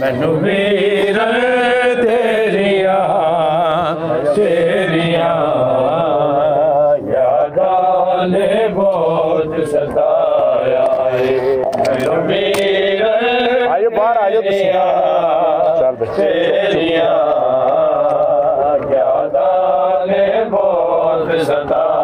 مینویر تیریا شیریا یادالیں بوجھ سدایے میں آئے بھاریا سب شیریا یاد آ بوجھ سدا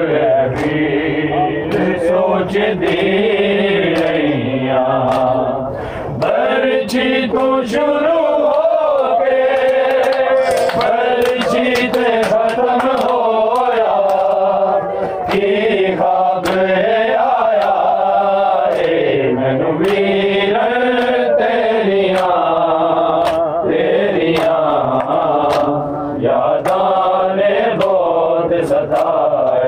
ابھی سوچ دے رہیا برچی تو شروع ستائے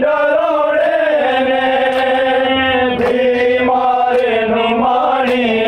ڈروڑے نے بیمار نمانی